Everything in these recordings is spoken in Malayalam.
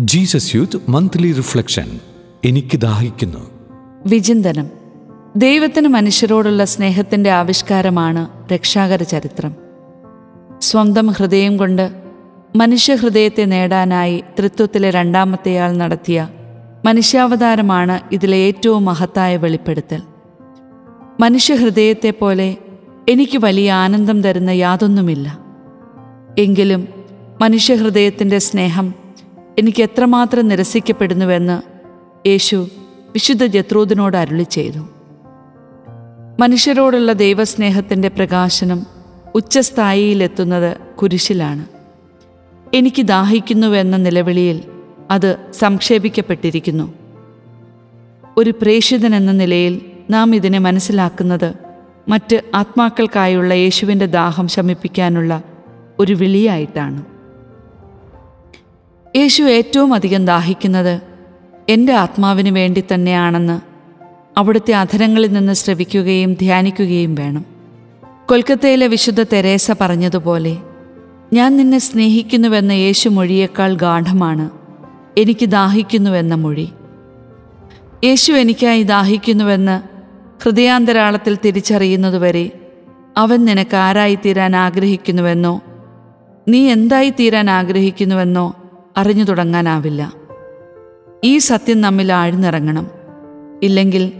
ജീസസ് യൂത്ത് മന്ത്ലി റിഫ്ലക്ഷൻ എനിക്ക് ദാഹിക്കുന്നു. വിചിന്തനം. ദൈവത്തിന് മനുഷ്യരോടുള്ള സ്നേഹത്തിന്റെ ആവിഷ്കാരമാണ് രക്ഷാകര ചരിത്രം. സ്വന്തം ഹൃദയം കൊണ്ട് മനുഷ്യഹൃദയത്തെ നേടാനായി തൃത്വത്തിലെ രണ്ടാമത്തെയാൾ നടത്തിയ മനുഷ്യാവതാരമാണ് ഇതിലെ ഏറ്റവും മഹത്തായ വെളിപ്പെടുത്തൽ. മനുഷ്യഹൃദയത്തെ പോലെ എനിക്ക് വലിയ ആനന്ദം തരുന്ന യാതൊന്നുമില്ല. എങ്കിലും മനുഷ്യഹൃദയത്തിന്റെ സ്നേഹം എനിക്ക് എത്രമാത്രം നിരസിക്കപ്പെടുന്നുവെന്ന് യേശു വിശുദ്ധ ജത്രൂദിനോട് അരുളി ചെയ്തു. മനുഷ്യരോടുള്ള ദൈവസ്നേഹത്തിന്റെ പ്രകാശനം ഉച്ചസ്ഥായിയിലെത്തുന്നത് കുരിശിലാണ്. എനിക്ക് ദാഹിക്കുന്നുവെന്ന നിലവിളിയിൽ അത് സംക്ഷേപിക്കപ്പെട്ടിരിക്കുന്നു. ഒരു പ്രേഷിതൻ എന്ന നിലയിൽ നാം ഇതിനെ മനസ്സിലാക്കുന്നത് മറ്റ് ആത്മാക്കൾക്കായുള്ള യേശുവിന്റെ ദാഹം ശമിപ്പിക്കാനുള്ള ഒരു വിളിയായിട്ടാണ്. യേശു ഏറ്റവും അധികം ദാഹിക്കുന്നത് എന്റെ ആത്മാവിന് വേണ്ടി തന്നെയാണെന്ന് അവിടുത്തെ അധരങ്ങളിൽ നിന്ന് ശ്രവിക്കുകയും ധ്യാനിക്കുകയും വേണം. കൊൽക്കത്തയിലെ വിശുദ്ധ തെരേസ പറഞ്ഞതുപോലെ ഞാൻ നിന്നെ സ്നേഹിക്കുന്നുവെന്ന യേശു മൊഴിയേക്കാൾ ഗാഠമാണ് എനിക്ക് ദാഹിക്കുന്നുവെന്ന മൊഴി. യേശു എനിക്കായി ദാഹിക്കുന്നുവെന്ന് ഹൃദയാന്തരാളത്തിൽ തിരിച്ചറിയുന്നതുവരെ അവൻ നിനക്ക് ആരായിത്തീരാൻ ആഗ്രഹിക്കുന്നുവെന്നോ നീ എന്തായി തീരാൻ ആഗ്രഹിക്കുന്നുവെന്നോ അറിഞ്ഞു തുടങ്ങാനാവില്ല. ഈ സത്യം നമ്മിൽ ആഴ്ന്നിറങ്ങണം. ഇല്ലെങ്കിൽ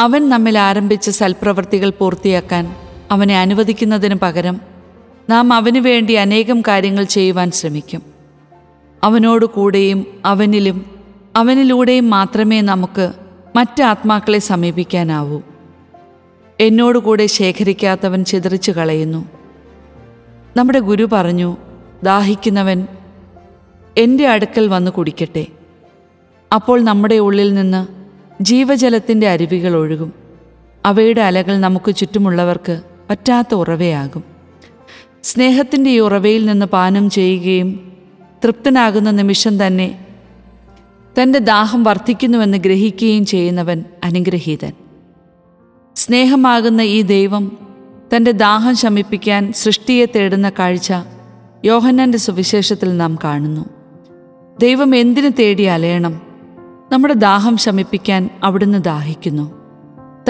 അവൻ നമ്മിൽ ആരംഭിച്ച സൽപ്രവൃത്തികൾ പൂർത്തിയാക്കാൻ അവനെ അനുവദിക്കുന്നതിന് പകരം നാം അവനു വേണ്ടി അനേകം കാര്യങ്ങൾ ചെയ്യുവാൻ ശ്രമിക്കും. അവനോട് കൂടെയും അവനിലും അവനിലൂടെയും മാത്രമേ നമുക്ക് മറ്റ് ആത്മാക്കളെ സമീപിക്കാനാവൂ. എന്നോടുകൂടെ ശേഖരിക്കാത്തവൻ ചിതറിച്ചു കളയുന്നു നമ്മുടെ ഗുരു പറഞ്ഞു ദാഹിക്കുന്നവൻ എന്റെ അടുക്കൽ വന്ന് കുടിക്കട്ടെ. അപ്പോൾ നമ്മുടെ ഉള്ളിൽ നിന്ന് ജീവജലത്തിന്റെ അരുവികൾ ഒഴുകും. അവയുടെ അലകൾ നമുക്ക് ചുറ്റുമുള്ളവർക്ക് പറ്റാത്ത ഉറവയാകും. സ്നേഹത്തിന്റെ ഈ ഉറവയിൽ നിന്ന് പാനം ചെയ്യുകയും തൃപ്തനാകുന്ന നിമിഷം തന്നെ തന്റെ ദാഹം വർദ്ധിക്കുന്നുവെന്ന് ഗ്രഹിക്കുകയും ചെയ്യുന്നവൻ അനുഗ്രഹീതൻ. സ്നേഹമാകുന്ന ഈ ദൈവം തന്റെ ദാഹം ശമിപ്പിക്കാൻ സൃഷ്ടിയെ തേടുന്ന കാഴ്ച യോഹന്നാന്റെ സുവിശേഷത്തിൽ നാം കാണുന്നു. ദൈവം എന്തിനു തേടി അലയണം? നമ്മുടെ ദാഹം ശമിപ്പിക്കാൻ അവിടുന്ന് ദാഹിക്കുന്നു.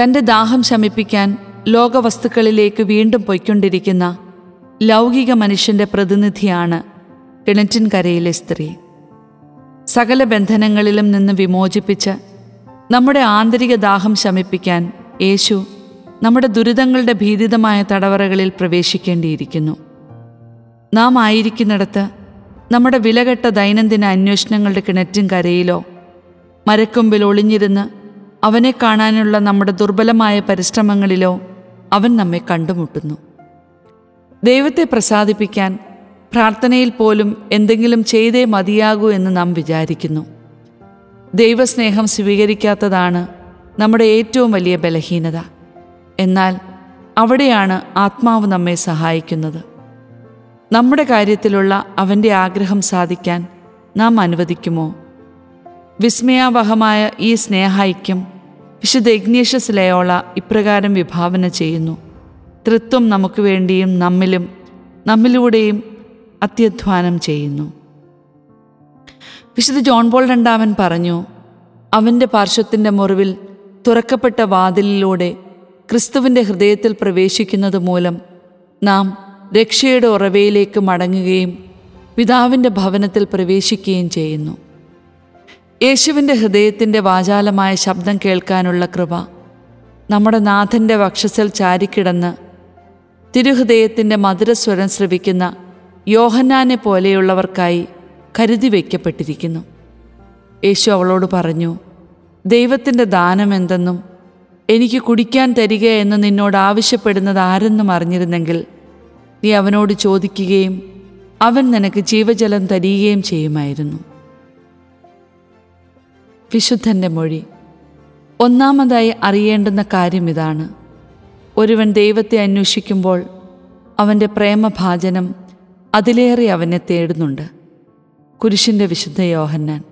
തന്റെ ദാഹം ശമിപ്പിക്കാൻ ലോകവസ്തുക്കളിലേക്ക് വീണ്ടും പൊയ്ക്കൊണ്ടിരിക്കുന്ന ലൗകിക മനുഷ്യന്റെ പ്രതിനിധിയാണ് കിണറ്റിൻകരയിലെ സ്ത്രീ. സകല ബന്ധനങ്ങളിലും നിന്ന് വിമോചിപ്പിച്ച് നമ്മുടെ ആന്തരിക ദാഹം ശമിപ്പിക്കാൻ യേശു നമ്മുടെ ദുരിതങ്ങളുടെ ഭീതിതമായ തടവറകളിൽ പ്രവേശിക്കേണ്ടിയിരിക്കുന്നു. നാം ആയിരിക്കുന്നിടത്ത് നമ്മുടെ വിലകെട്ട ദൈനംദിന അന്വേഷണങ്ങളുടെ കിണറ്റും കരയിലോ മരക്കൊമ്പിൽ ഒളിഞ്ഞിരുന്ന് അവനെ കാണാനുള്ള നമ്മുടെ ദുർബലമായ പരിശ്രമങ്ങളിലോ അവൻ നമ്മെ കണ്ടുമുട്ടുന്നു. ദൈവത്തെ പ്രസാദിപ്പിക്കാൻ പ്രാർത്ഥനയിൽ പോലും എന്തെങ്കിലും ചെയ്തേ മതിയാകൂ എന്ന് നാം വിചാരിക്കുന്നു. ദൈവസ്നേഹം സ്വീകരിക്കാത്തതാണ് നമ്മുടെ ഏറ്റവും വലിയ ബലഹീനത. എന്നാൽ അവിടെയാണ് ആത്മാവ് നമ്മെ സഹായിക്കുന്നത്. നമ്മുടെ കാര്യത്തിലുള്ള അവന്റെ ആഗ്രഹം സാധിക്കാൻ നാം അനുവദിക്കുമോ? വിസ്മയാവഹമായ ഈ സ്നേഹൈക്യം വിശുദ്ധ ഇഗ്നേഷ്യസ് ലയോള ഇപ്രകാരം വിഭാവന ചെയ്യുന്നു. തൃത്വം നമുക്ക് വേണ്ടിയും നമ്മിലും നമ്മിലൂടെയും അത്യധ്വാനം ചെയ്യുന്നു. വിശുദ്ധ ജോൺ പോൾ രണ്ടാമൻ പറഞ്ഞു അവന്റെ പാർശ്വത്തിന്റെ മുറിവിൽ തുറക്കപ്പെട്ട വാതിലിലൂടെ ക്രിസ്തുവിന്റെ ഹൃദയത്തിൽ പ്രവേശിക്കുന്നത് മൂലം നാം രക്ഷയുടെ ഉറവയിലേക്ക് മടങ്ങുകയും പിതാവിന്റെ ഭവനത്തിൽ പ്രവേശിക്കുകയും ചെയ്യുന്നു. യേശുവിന്റെ ഹൃദയത്തിന്റെ വാചാലമായ ശബ്ദം കേൾക്കാനുള്ള കൃപ നമ്മുടെ നാഥന്റെ വക്ഷസിൽ ചാരിക്കിടന്ന് തിരുഹൃദയത്തിന്റെ മധുരസ്വരം ശ്രവിക്കുന്ന യോഹന്നാനെ പോലെയുള്ളവർക്കായി കരുതി വയ്ക്കപ്പെട്ടിരിക്കുന്നു. യേശു അവളോട് പറഞ്ഞു ദൈവത്തിന്റെ ദാനം എന്തെന്നും എനിക്ക് കുടിക്കാൻ തരിക എന്ന് നിന്നോട് ആവശ്യപ്പെടുന്നത് ആരെന്നും അറിഞ്ഞിരുന്നെങ്കിൽ നീ അവനോട് ചോദിക്കുകയും അവൻ നിനക്ക് ജീവജലം തരികയും ചെയ്യുമായിരുന്നു. വിശുദ്ധന്റെ മൊഴി. ഒന്നാമതായി അറിയേണ്ടുന്ന കാര്യം ഇതാണ്. ഒരുവൻ ദൈവത്തെ അന്വേഷിക്കുമ്പോൾ അവന്റെ പ്രേമഭാചനം അതിലേറെ അവനെ തേടുന്നുണ്ട്. കുരിശിന്റെ വിശുദ്ധ യോഹന്നാൻ.